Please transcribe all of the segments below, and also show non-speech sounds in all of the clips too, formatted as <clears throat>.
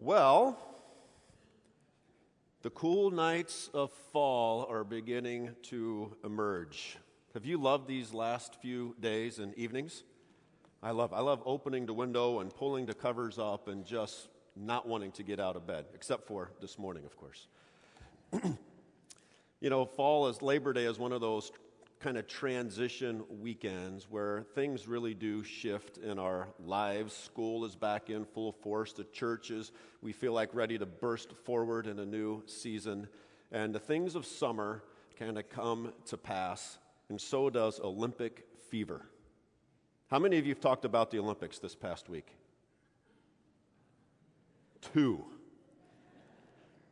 Well, the cool nights of fall are beginning to emerge. Have you loved these last few days and evenings? I love I love opening the window and pulling the covers up and just not wanting to get out of bed, except for this morning, of course. <clears throat> you know, fall is Labor Day is one of those kind of transition weekends where things really do shift in our lives. School is back in full force. The churches, we feel like ready to burst forward in a new season. And the things of summer kind of come to pass, and so does Olympic fever. How many of you have talked about the Olympics this past week? Two.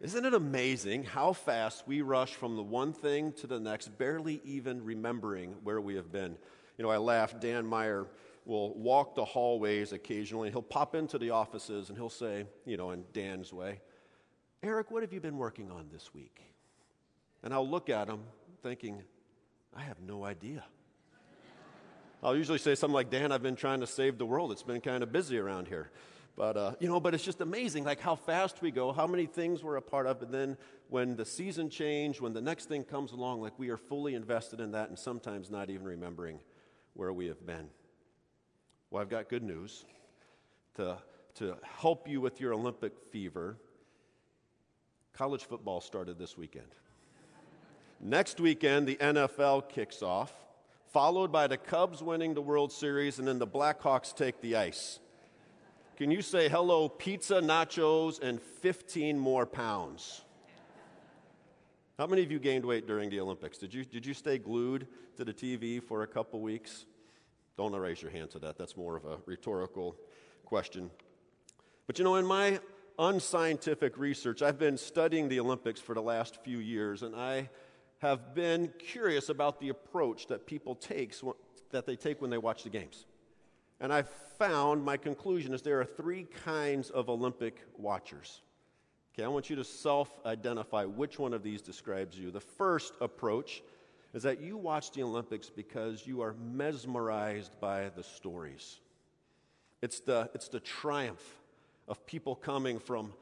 Isn't it amazing how fast we rush from the one thing to the next, barely even remembering where we have been? You know, I laugh. Dan Meyer will walk the hallways occasionally. He'll pop into the offices and he'll say, you know, in Dan's way, Eric, what have you been working on this week? And I'll look at him thinking, I have no idea. I'll usually say something like, Dan, I've been trying to save the world. It's been kind of busy around here. But, uh, you know, but it's just amazing, like how fast we go, how many things we're a part of, and then when the season change, when the next thing comes along, like we are fully invested in that and sometimes not even remembering where we have been. Well, I've got good news to, to help you with your Olympic fever. College football started this weekend. Next weekend, the NFL kicks off, followed by the Cubs winning the World Series, and then the Blackhawks take the ice. Can you say hello, pizza, nachos, and 15 more pounds? How many of you gained weight during the Olympics? Did you, did you stay glued to the TV for a couple weeks? Don't raise your hand to that. That's more of a rhetorical question. But you know, in my unscientific research, I've been studying the Olympics for the last few years, and I have been curious about the approach that people takes, that they take when they watch the games. And I found my conclusion is there are three kinds of Olympic watchers. Okay, I want you to self identify which one of these describes you. The first approach is that you watch the Olympics because you are mesmerized by the stories. It's the, it's the triumph of people coming from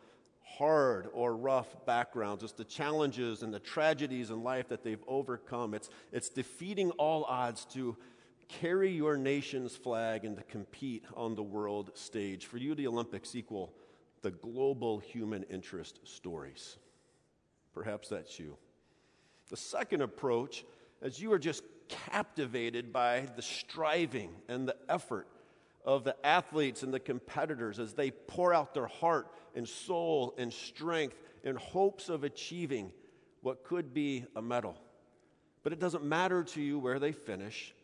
hard or rough backgrounds. It's the challenges and the tragedies in life that they've overcome. It's, it's defeating all odds to carry your nation's flag and to compete on the world stage. For you, the Olympics equal the global human interest stories. Perhaps that's you. The second approach is you are just captivated by the striving and the effort of the athletes and the competitors as they pour out their heart and soul and strength in hopes of achieving what could be a medal. But it doesn't matter to you where they finish.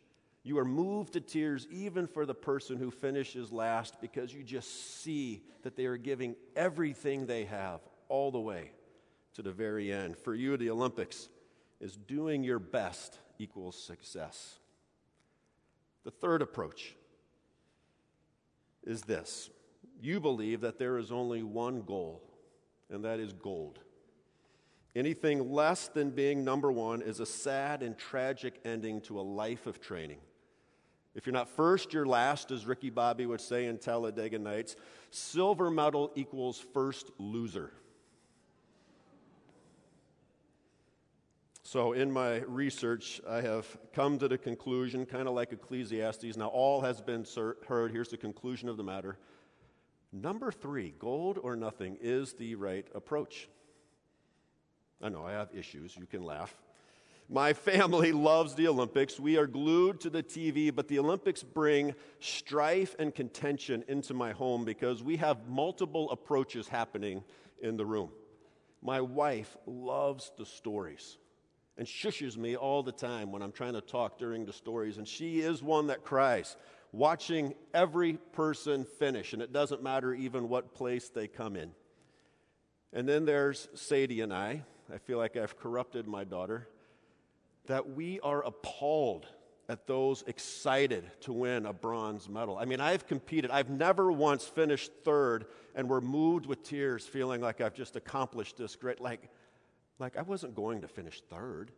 You are moved to tears even for the person who finishes last because you just see that they are giving everything they have all the way to the very end. For you, the Olympics is doing your best equals success. The third approach is this you believe that there is only one goal, and that is gold. Anything less than being number one is a sad and tragic ending to a life of training. If you're not first, you're last, as Ricky Bobby would say in Talladega Nights. Silver medal equals first loser. So, in my research, I have come to the conclusion, kind of like Ecclesiastes. Now, all has been heard. Here's the conclusion of the matter. Number three, gold or nothing, is the right approach. I know I have issues. You can laugh. My family <laughs> loves the Olympics. We are glued to the TV, but the Olympics bring strife and contention into my home because we have multiple approaches happening in the room. My wife loves the stories and shushes me all the time when I'm trying to talk during the stories, and she is one that cries, watching every person finish, and it doesn't matter even what place they come in. And then there's Sadie and I. I feel like I've corrupted my daughter that we are appalled at those excited to win a bronze medal. I mean, I've competed, I've never once finished third and were moved with tears, feeling like I've just accomplished this great, like, like I wasn't going to finish third.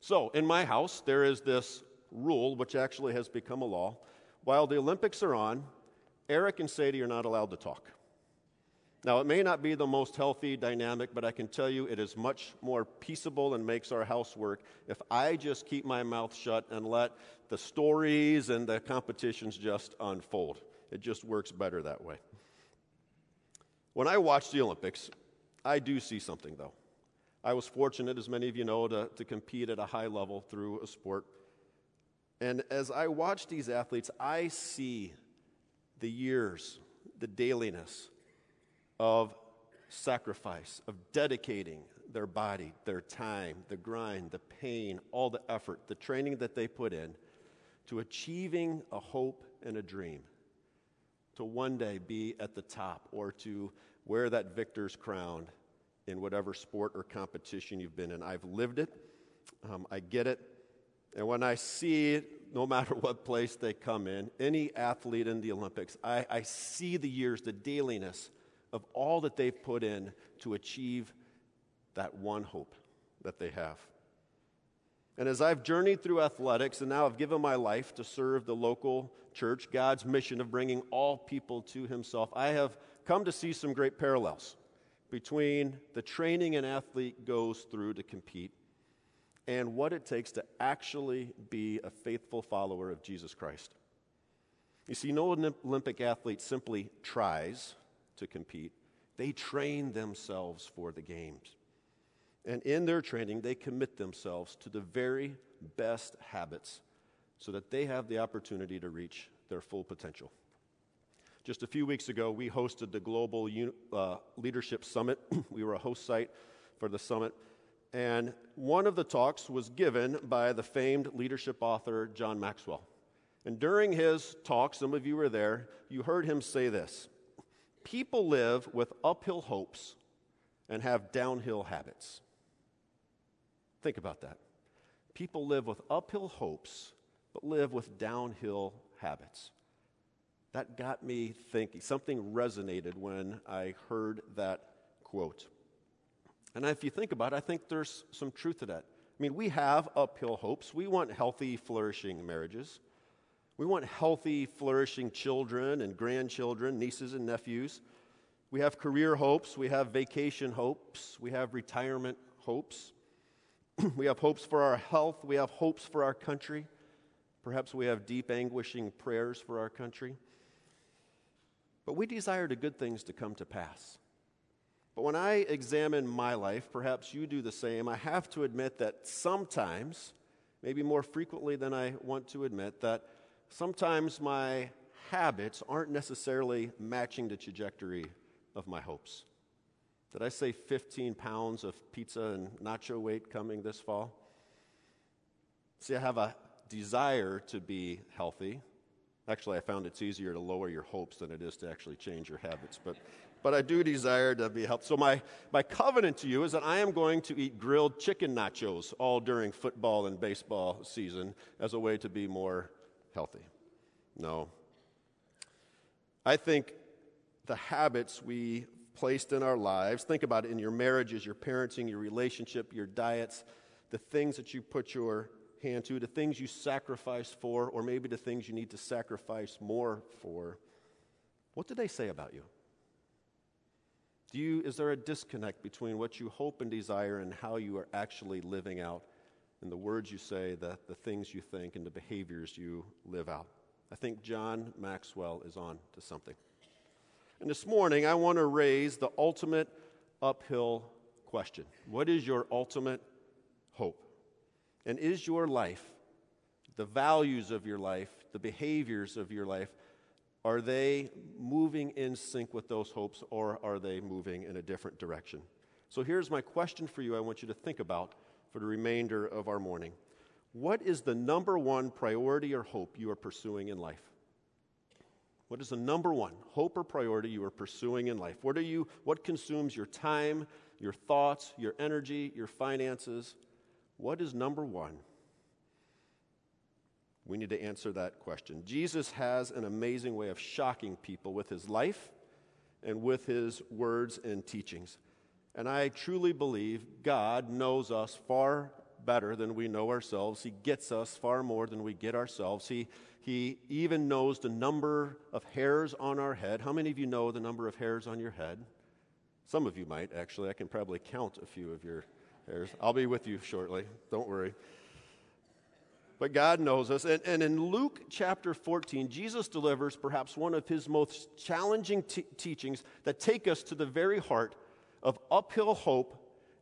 So, in my house, there is this rule, which actually has become a law. While the Olympics are on, Eric and Sadie are not allowed to talk. Now, it may not be the most healthy dynamic, but I can tell you it is much more peaceable and makes our house work if I just keep my mouth shut and let the stories and the competitions just unfold. It just works better that way. When I watch the Olympics, I do see something, though. I was fortunate, as many of you know, to, to compete at a high level through a sport. And as I watch these athletes, I see the years, the dailiness of sacrifice, of dedicating their body, their time, the grind, the pain, all the effort, the training that they put in to achieving a hope and a dream, to one day be at the top or to wear that victor's crown in whatever sport or competition you've been in. I've lived it, um, I get it. And when I see, no matter what place they come in, any athlete in the Olympics, I, I see the years, the dailiness of all that they've put in to achieve that one hope that they have. And as I've journeyed through athletics and now I've given my life to serve the local church, God's mission of bringing all people to Himself, I have come to see some great parallels between the training an athlete goes through to compete and what it takes to actually be a faithful follower of Jesus Christ. You see, no Olympic athlete simply tries to compete, they train themselves for the games. And in their training, they commit themselves to the very best habits so that they have the opportunity to reach their full potential. Just a few weeks ago, we hosted the Global uh, Leadership Summit. <clears throat> we were a host site for the summit. And one of the talks was given by the famed leadership author John Maxwell. And during his talk, some of you were there, you heard him say this People live with uphill hopes and have downhill habits. Think about that. People live with uphill hopes, but live with downhill habits. That got me thinking. Something resonated when I heard that quote. And if you think about it, I think there's some truth to that. I mean, we have uphill hopes. We want healthy, flourishing marriages. We want healthy, flourishing children and grandchildren, nieces and nephews. We have career hopes. We have vacation hopes. We have retirement hopes. <clears throat> we have hopes for our health. We have hopes for our country. Perhaps we have deep, anguishing prayers for our country. But we desire the good things to come to pass. But when I examine my life, perhaps you do the same, I have to admit that sometimes, maybe more frequently than I want to admit, that sometimes my habits aren't necessarily matching the trajectory of my hopes. Did I say 15 pounds of pizza and nacho weight coming this fall? See, I have a desire to be healthy. Actually, I found it's easier to lower your hopes than it is to actually change your habits. But, but I do desire to be healthy. So, my, my covenant to you is that I am going to eat grilled chicken nachos all during football and baseball season as a way to be more healthy. No. I think the habits we placed in our lives. Think about it in your marriages, your parenting, your relationship, your diets, the things that you put your hand to, the things you sacrifice for, or maybe the things you need to sacrifice more for. What do they say about you? Do you is there a disconnect between what you hope and desire and how you are actually living out in the words you say, the, the things you think, and the behaviors you live out? I think John Maxwell is on to something. And this morning, I want to raise the ultimate uphill question What is your ultimate hope? And is your life, the values of your life, the behaviors of your life, are they moving in sync with those hopes or are they moving in a different direction? So here's my question for you I want you to think about for the remainder of our morning. What is the number one priority or hope you are pursuing in life? What is the number one hope or priority you are pursuing in life? What are you what consumes your time, your thoughts, your energy, your finances? What is number 1? We need to answer that question. Jesus has an amazing way of shocking people with his life and with his words and teachings. And I truly believe God knows us far better than we know ourselves. He gets us far more than we get ourselves. He he even knows the number of hairs on our head. How many of you know the number of hairs on your head? Some of you might, actually. I can probably count a few of your hairs. I'll be with you shortly. Don't worry. But God knows us. And, and in Luke chapter 14, Jesus delivers perhaps one of his most challenging t- teachings that take us to the very heart of uphill hope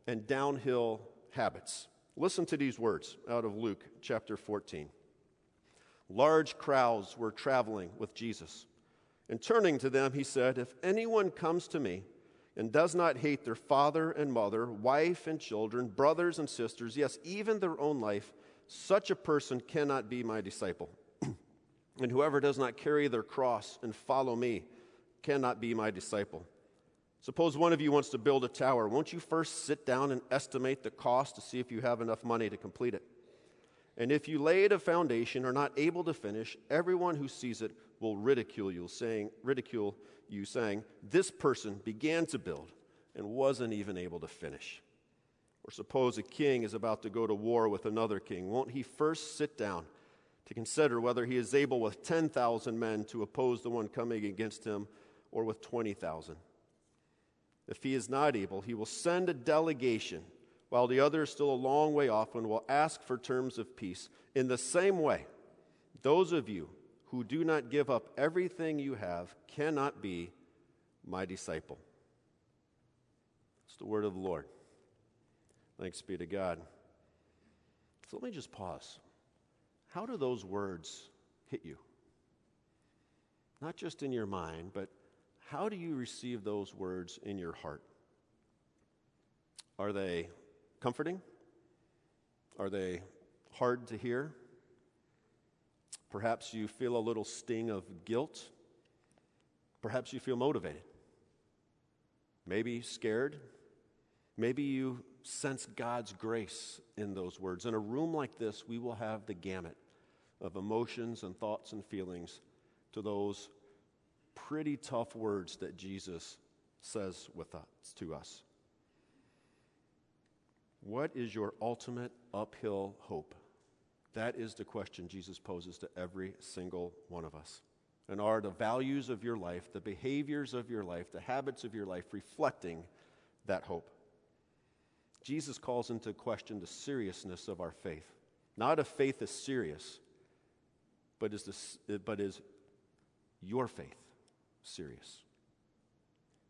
and downhill habits. Listen to these words out of Luke chapter 14. Large crowds were traveling with Jesus. And turning to them, he said, If anyone comes to me and does not hate their father and mother, wife and children, brothers and sisters, yes, even their own life, such a person cannot be my disciple. <clears throat> and whoever does not carry their cross and follow me cannot be my disciple. Suppose one of you wants to build a tower. Won't you first sit down and estimate the cost to see if you have enough money to complete it? And if you laid a foundation are not able to finish, everyone who sees it will ridicule you, saying, ridicule you, saying, This person began to build and wasn't even able to finish. Or suppose a king is about to go to war with another king. Won't he first sit down to consider whether he is able with 10,000 men to oppose the one coming against him or with 20,000? If he is not able, he will send a delegation while the other is still a long way off and will ask for terms of peace. In the same way, those of you who do not give up everything you have cannot be my disciple. It's the word of the Lord. Thanks be to God. So let me just pause. How do those words hit you? Not just in your mind, but how do you receive those words in your heart? Are they comforting? Are they hard to hear? Perhaps you feel a little sting of guilt. Perhaps you feel motivated. Maybe scared. Maybe you sense God's grace in those words. In a room like this, we will have the gamut of emotions and thoughts and feelings to those pretty tough words that Jesus says with us, to us. What is your ultimate uphill hope? That is the question Jesus poses to every single one of us. And are the values of your life, the behaviors of your life, the habits of your life reflecting that hope? Jesus calls into question the seriousness of our faith. Not if faith is serious, but is, this, but is your faith serious?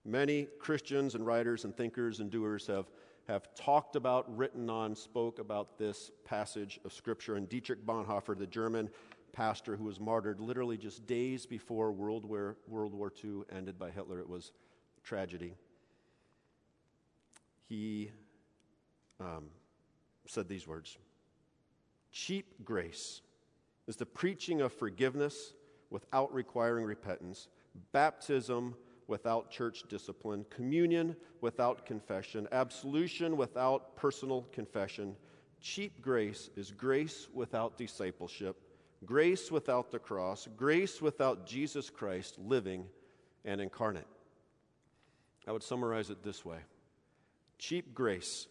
Many Christians and writers and thinkers and doers have have talked about, written on, spoke about this passage of Scripture. And Dietrich Bonhoeffer, the German pastor who was martyred literally just days before World War, World War II ended by Hitler, it was tragedy. He um, said these words Cheap grace is the preaching of forgiveness without requiring repentance, baptism without church discipline, communion without confession, absolution without personal confession. Cheap grace is grace without discipleship, grace without the cross, grace without Jesus Christ living and incarnate. I would summarize it this way Cheap grace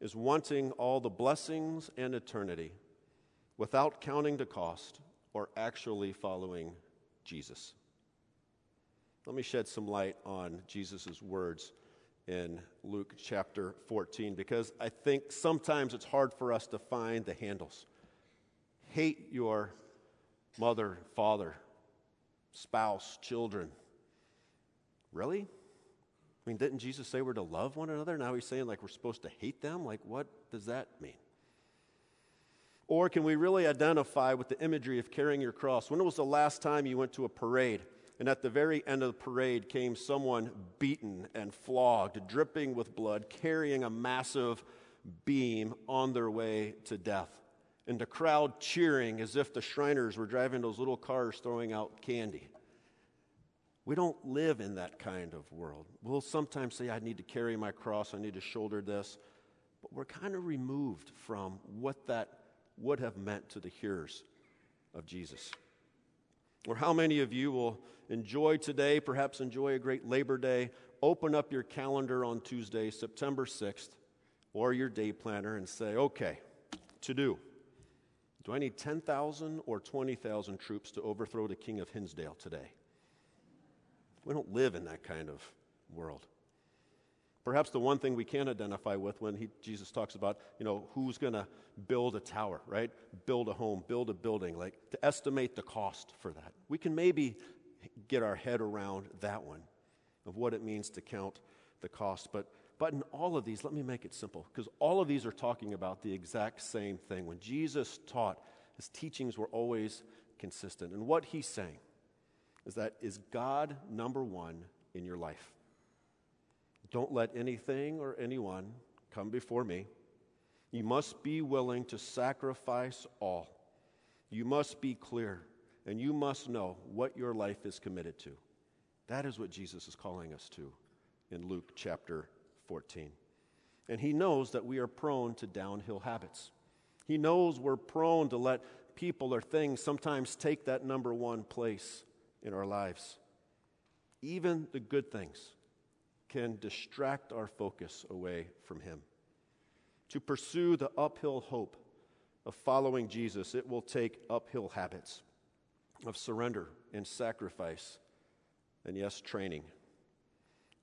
is wanting all the blessings and eternity without counting the cost or actually following Jesus. Let me shed some light on Jesus' words in Luke chapter 14 because I think sometimes it's hard for us to find the handles. Hate your mother, father, spouse, children. Really? I mean, didn't Jesus say we're to love one another? Now he's saying like we're supposed to hate them? Like, what does that mean? Or can we really identify with the imagery of carrying your cross? When was the last time you went to a parade and at the very end of the parade came someone beaten and flogged, dripping with blood, carrying a massive beam on their way to death. And the crowd cheering as if the Shriners were driving those little cars throwing out candy. We don't live in that kind of world. We'll sometimes say, I need to carry my cross, I need to shoulder this. But we're kind of removed from what that would have meant to the hearers of Jesus. Or how many of you will enjoy today, perhaps enjoy a great Labor Day, open up your calendar on Tuesday, September 6th, or your day planner and say, okay, to do. Do I need 10,000 or 20,000 troops to overthrow the king of Hinsdale today? We don't live in that kind of world. Perhaps the one thing we can identify with when he, Jesus talks about, you know, who's going to build a tower, right? Build a home, build a building, like to estimate the cost for that. We can maybe get our head around that one of what it means to count the cost. But, but in all of these, let me make it simple because all of these are talking about the exact same thing. When Jesus taught, his teachings were always consistent. And what he's saying is that is God number one in your life? Don't let anything or anyone come before me. You must be willing to sacrifice all. You must be clear, and you must know what your life is committed to. That is what Jesus is calling us to in Luke chapter 14. And he knows that we are prone to downhill habits. He knows we're prone to let people or things sometimes take that number one place in our lives. Even the good things can distract our focus away from Him. To pursue the uphill hope of following Jesus, it will take uphill habits of surrender and sacrifice, and yes, training.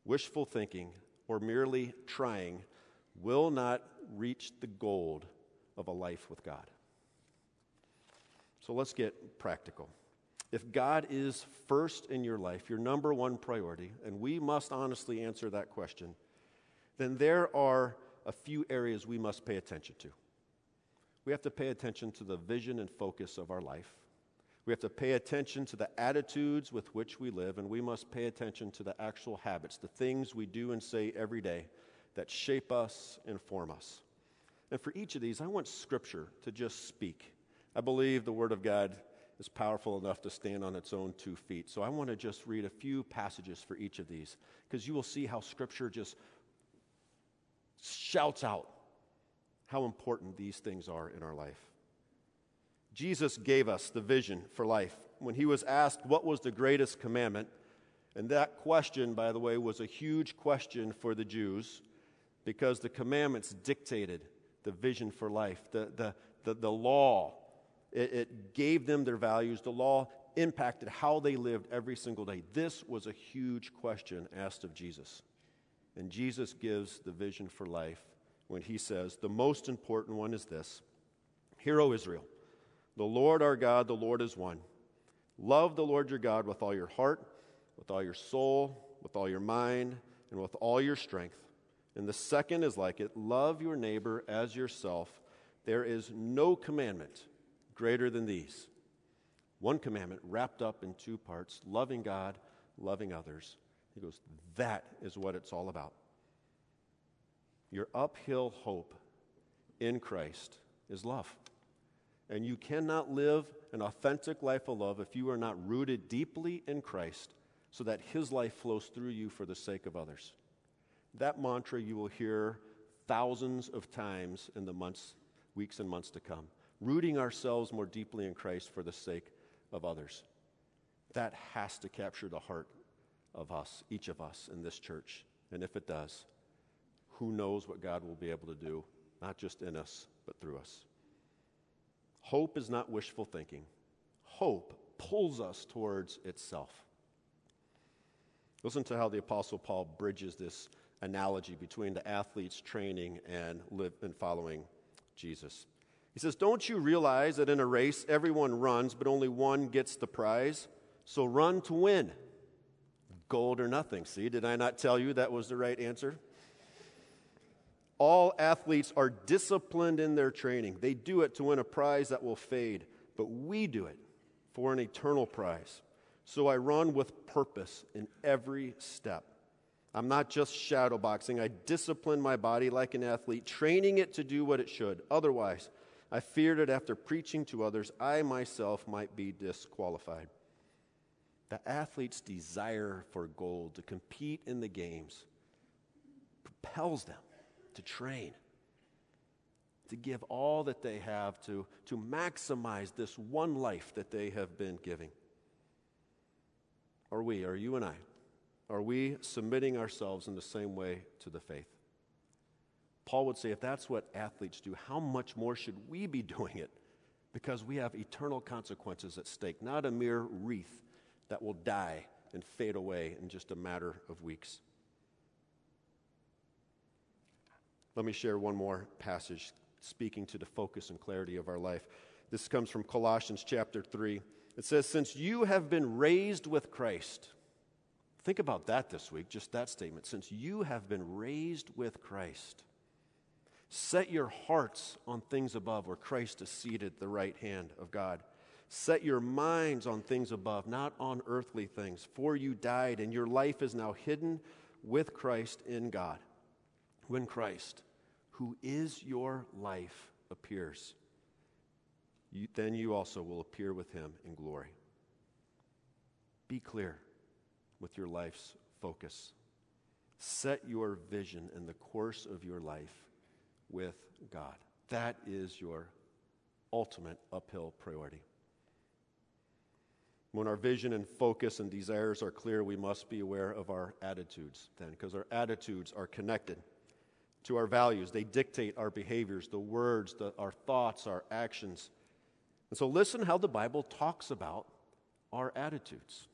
Wishful thinking or merely trying will not reach the goal of a life with God. So let's get practical. If God is first in your life, your number one priority, and we must honestly answer that question, then there are a few areas we must pay attention to. We have to pay attention to the vision and focus of our life. We have to pay attention to the attitudes with which we live, and we must pay attention to the actual habits, the things we do and say every day that shape us and form us. And for each of these, I want Scripture to just speak. I believe the Word of God is powerful enough to stand on its own two feet. So I want to just read a few passages for each of these because you will see how Scripture just shouts out how important these things are in our life. Jesus gave us the vision for life. When he was asked what was the greatest commandment, and that question, by the way, was a huge question for the Jews because the commandments dictated the vision for life. The, the, the, the law, it, it gave them their values. The law impacted how they lived every single day. This was a huge question asked of Jesus. And Jesus gives the vision for life when he says, The most important one is this Hear, O Israel, the Lord our God, the Lord is one. Love the Lord your God with all your heart, with all your soul, with all your mind, and with all your strength. And the second is like it love your neighbor as yourself. There is no commandment greater than these. One commandment wrapped up in two parts loving God, loving others. He goes, That is what it's all about. Your uphill hope in Christ is love. And you cannot live an authentic life of love if you are not rooted deeply in Christ so that His life flows through you for the sake of others. That mantra you will hear thousands of times in the months, weeks, and months to come. Rooting ourselves more deeply in Christ for the sake of others. That has to capture the heart of us, each of us in this church. And if it does, who knows what God will be able to do, not just in us, but through us. Hope is not wishful thinking, hope pulls us towards itself. Listen to how the Apostle Paul bridges this analogy between the athlete's training and, live, and following Jesus. He says, Don't you realize that in a race everyone runs, but only one gets the prize? So run to win. Gold or nothing. See, did I not tell you that was the right answer? All athletes are disciplined in their training. They do it to win a prize that will fade, but we do it for an eternal prize. So I run with purpose in every step. I'm not just shadowboxing. I discipline my body like an athlete, training it to do what it should. Otherwise, I feared that after preaching to others, I myself might be disqualified. The athlete's desire for gold, to compete in the games, propels them to train, to give all that they have, to, to maximize this one life that they have been giving. Are we, are you and I, are we submitting ourselves in the same way to the faith? Paul would say, if that's what athletes do, how much more should we be <laughs> doing it? Because we have eternal consequences at stake, not a mere wreath that will die and fade away in just a matter of weeks. Let me share one more passage speaking to the focus and clarity of our life. This comes from Colossians chapter 3. It says, Since you have been raised with Christ, think about that this week, just that statement. Since you have been raised with Christ, set your hearts on things above where Christ is seated at the right hand of God. Set your minds on things above, not on earthly things. For you died, and your life is now hidden with Christ in God. When Christ, who is your life, appears, you, then you also will appear with him in glory. Be clear with your life's focus. Set your vision and the course of your life with God. That is your ultimate uphill priority. When our vision and focus and desires are clear, we must be aware of our attitudes then, because our attitudes are connected to our values. They dictate our behaviors, the words, the, our thoughts, our actions. And so, listen how the Bible talks about our attitudes.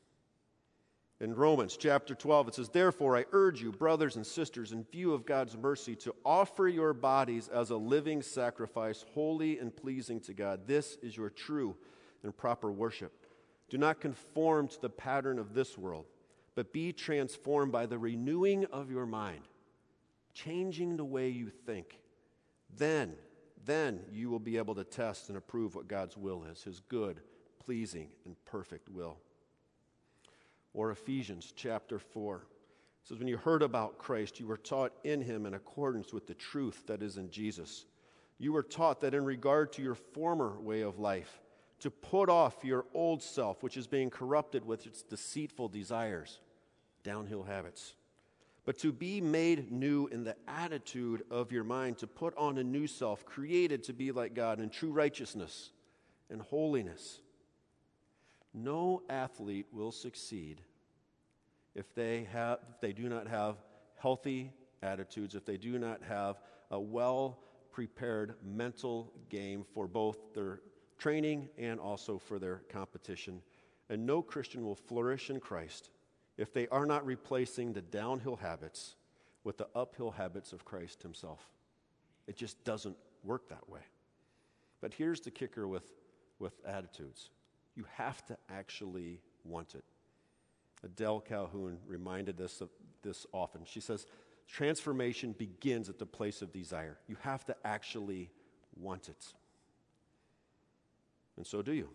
In Romans chapter 12, it says, Therefore, I urge you, brothers and sisters, in view of God's mercy, to offer your bodies as a living sacrifice, holy and pleasing to God. This is your true and proper worship. Do not conform to the pattern of this world, but be transformed by the renewing of your mind, changing the way you think. Then, then you will be able to test and approve what God's will is, his good, pleasing, and perfect will. Or Ephesians chapter 4. It says, When you heard about Christ, you were taught in him in accordance with the truth that is in Jesus. You were taught that in regard to your former way of life, to put off your old self, which is being corrupted with its deceitful desires, downhill habits, but to be made new in the attitude of your mind, to put on a new self, created to be like God in true righteousness and holiness. No athlete will succeed if they, have, if they do not have healthy attitudes, if they do not have a well prepared mental game for both their training and also for their competition. And no Christian will flourish in Christ if they are not replacing the downhill habits with the uphill habits of Christ Himself. It just doesn't work that way. But here's the kicker with, with attitudes you have to actually want it. Adele Calhoun reminded us of this often. She says, Transformation begins at the place of desire. You have to actually want it. And so do you.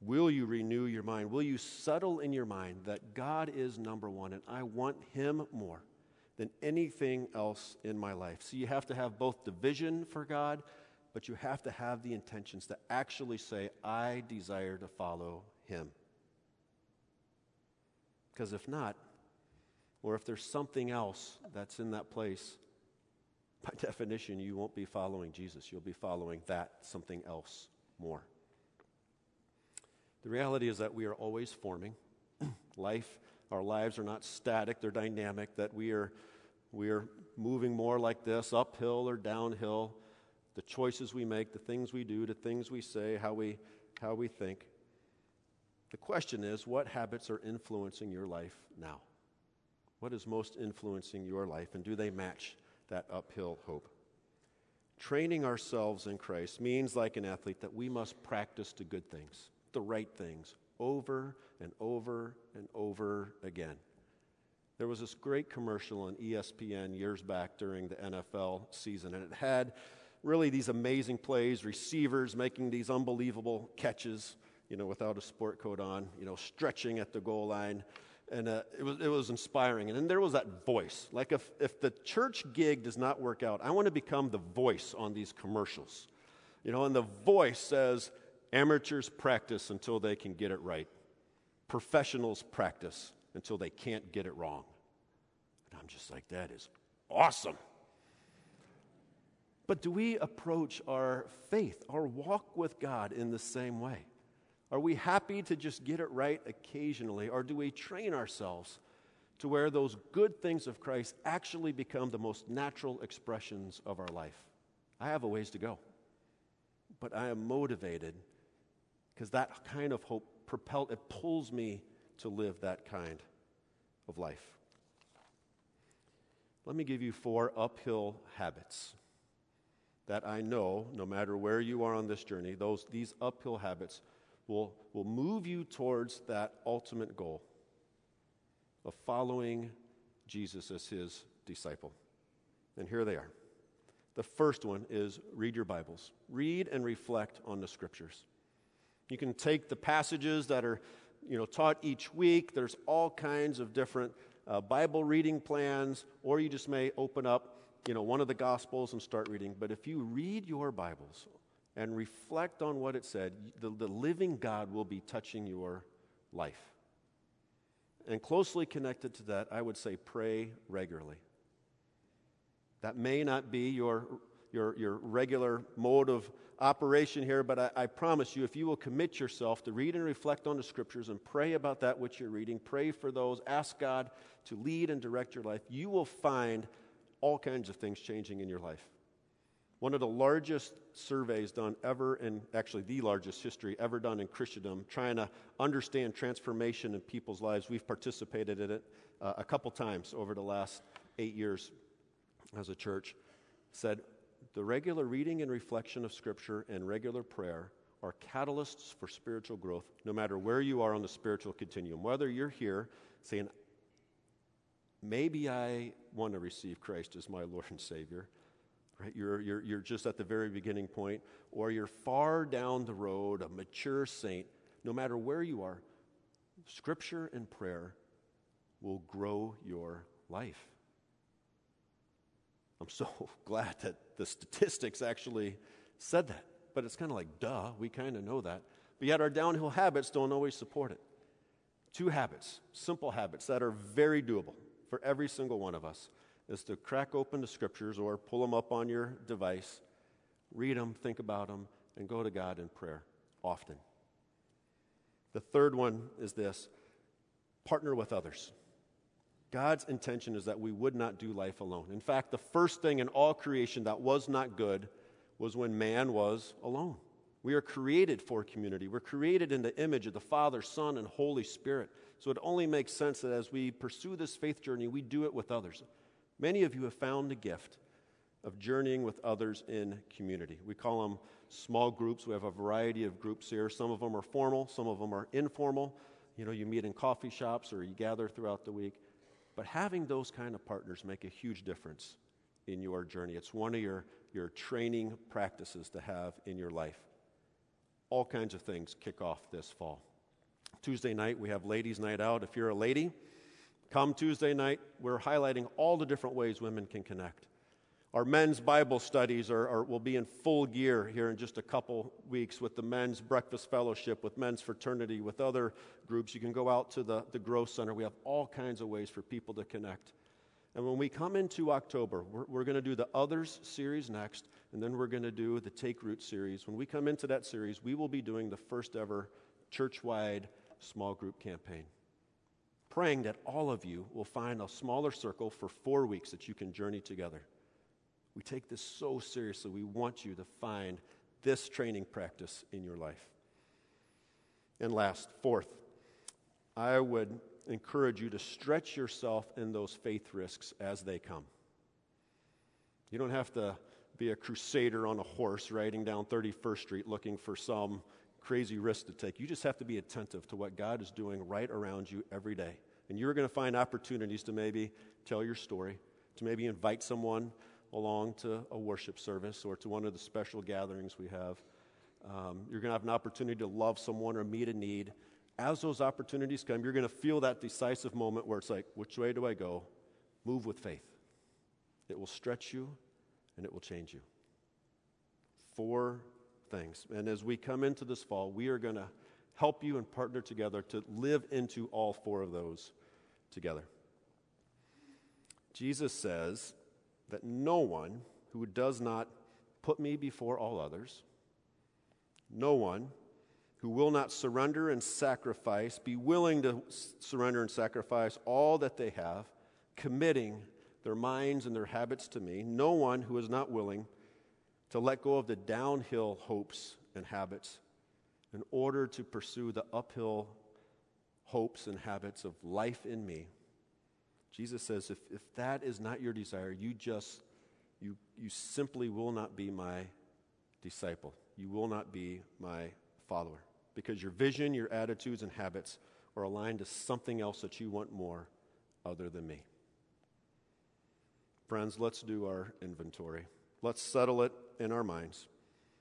Will you renew your mind? Will you settle in your mind that God is number one and I want Him more than anything else in my life? So you have to have both the vision for God, but you have to have the intentions to actually say, I desire to follow Him. Because if not, or if there's something else that's in that place, by <laughs> definition, you won't be following Jesus. You'll be following that something else more. The reality is that we are always forming. <clears throat> Life, our lives are not static, they're dynamic, that we are, we are moving more like this, uphill or downhill. The choices we make, the things we do, the things we say, how we, how we think. The question is what habits are influencing your life now? What is most influencing your life, and do they match that uphill hope. Training ourselves in Christ means, like an athlete, that we must practice the good things, the right things, over and over and over again. There was this great commercial on ESPN years back during the NFL season, and it had really these amazing plays, receivers making these unbelievable catches, you know, without a sport coat on, you know, stretching at the goal line and uh, it, was, it was inspiring. And then there was that voice. Like, if, if the church gig does not work out, I want to become the voice on these commercials. You know, and the voice says, amateurs practice until they can get it right, professionals practice until they can't get it wrong. And I'm just like, that is awesome. But do we approach our faith, our walk with God, in the same way? Are we happy to just get it right occasionally, or do we train ourselves to where those good things of Christ actually become the most natural expressions of our life? I have a ways to go, but I am motivated because that kind of hope propel it pulls me to live that kind of life. Let me give you four uphill habits that I know, no matter where you are on this journey, those, these uphill habits will, will move you towards that ultimate goal of following Jesus as his disciple. And here they are. The first one is read your Bibles, read and reflect on the scriptures. You can take the passages that are you know, taught each week. There's all kinds of different uh, Bible reading plans, or you just may open up you know, one of the Gospels and start reading. But if you read your Bibles and reflect on what it said, the, the living God will be touching your life. And closely connected to that, I would say pray regularly. That may not be your, your, your regular mode of operation here, but I, I, promise you, if you will commit yourself to read and reflect on the scriptures and pray about that which you're reading, pray for those, ask God to lead and direct your life, you will find all kinds of things changing in your life. One of the largest surveys done ever, and actually the largest history ever done in Christendom, trying to understand transformation in people's lives. We've participated in it uh, a couple times over the last eight years as a church. Said the regular reading and reflection of Scripture and regular prayer are catalysts for spiritual growth, no matter where you are on the spiritual continuum. Whether you're here saying, maybe I want to receive Christ as my Lord and Savior, right? You're, you're, you're just at the very beginning point, or you're far down the road, a mature saint, no matter where you are, Scripture and prayer will grow your life. I'm so <laughs> glad that the statistics actually said that. But it's kind of like, duh, we kind of know that. But yet our downhill habits don't always support it. Two habits, simple habits that are very doable for every single one of us is to crack open the scriptures or pull them up on your device, read them, think about them, and go to God in prayer often. The third one is this partner with others. God's intention is that we would not do life alone. In fact, the first thing in all creation that was not good was when man was alone. We are created for community. We're created in the image of the Father, Son, and Holy Spirit. So it only makes sense that as we pursue this faith journey, we do it with others. Many of you have found the gift of journeying with others in community. We call them small groups. We have a variety of groups here. Some of them are formal, some of them are informal. You know, you meet in coffee shops or you gather throughout the week. But having those kind of partners make a huge difference in your journey. It's one of your, your training practices to have in your life. All kinds of things kick off this fall. Tuesday night, we have ladies' night out. If you're a lady, come Tuesday night. We're highlighting all the different ways women can connect. Our men's Bible studies are, are, will be in full gear here in just a couple weeks with the men's breakfast fellowship, with men's fraternity, with other groups. You can go out to the, the Growth Center. We have all kinds of ways for people to connect. And when we come into October, we're, we're going to do the Others series next, and then we're going to do the Take Root series. When we come into that series, we will be doing the first ever church wide small group campaign. Praying that all of you will find a smaller circle for four weeks that you can journey together. We take this so seriously. We want you to find this training practice in your life. And last, fourth, I would encourage you to stretch yourself in those faith risks as they come. You don't have to be a crusader on a horse riding down 31st Street looking for some crazy risk to take. You just have to be attentive to what God is doing right around you every day. And you're going to find opportunities to maybe tell your story, to maybe invite someone along to a worship service or to one of the special gatherings we have. Um, you're going to have an opportunity to love someone or meet a need. As those opportunities come, you're going to feel that decisive moment where it's like, which way do I go? Move with faith. It will stretch you and it will change you. Four things. And as we come into this fall, we are going to help you and partner together to live into all four of those together. Jesus says that no one who does not put me before all others, no one who will not surrender and sacrifice, be willing to surrender and sacrifice all that they have, committing their minds and their habits to me, no one who is not willing to let go of the downhill hopes and habits in order to pursue the uphill hopes and habits of life in me. Jesus says, if, if that is not your desire, you just, you, you simply will not be my disciple. You will not be my follower because your vision, your attitudes, and habits are aligned to something else that you want more other than me. Friends, let's do our inventory. Let's settle it in our minds.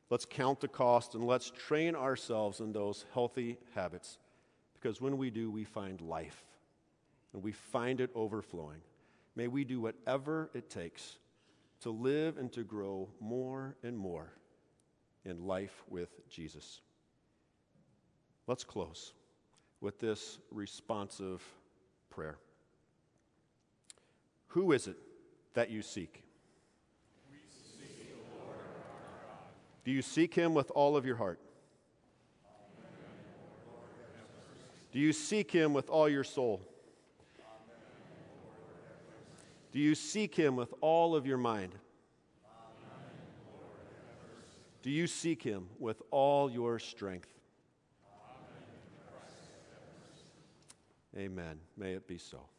Let's count the cost and let's train ourselves in those healthy habits because when we do, we find life and we find it overflowing. May we do whatever it takes to live and to grow more and more in life with Jesus. Let's close with this responsive prayer. Who is it that you seek? We seek the Lord our God. Do you seek him with all of your heart? Do you seek him with all your soul? Do you seek him with all of your mind? Do you seek him with all your strength? Amen. May it be so.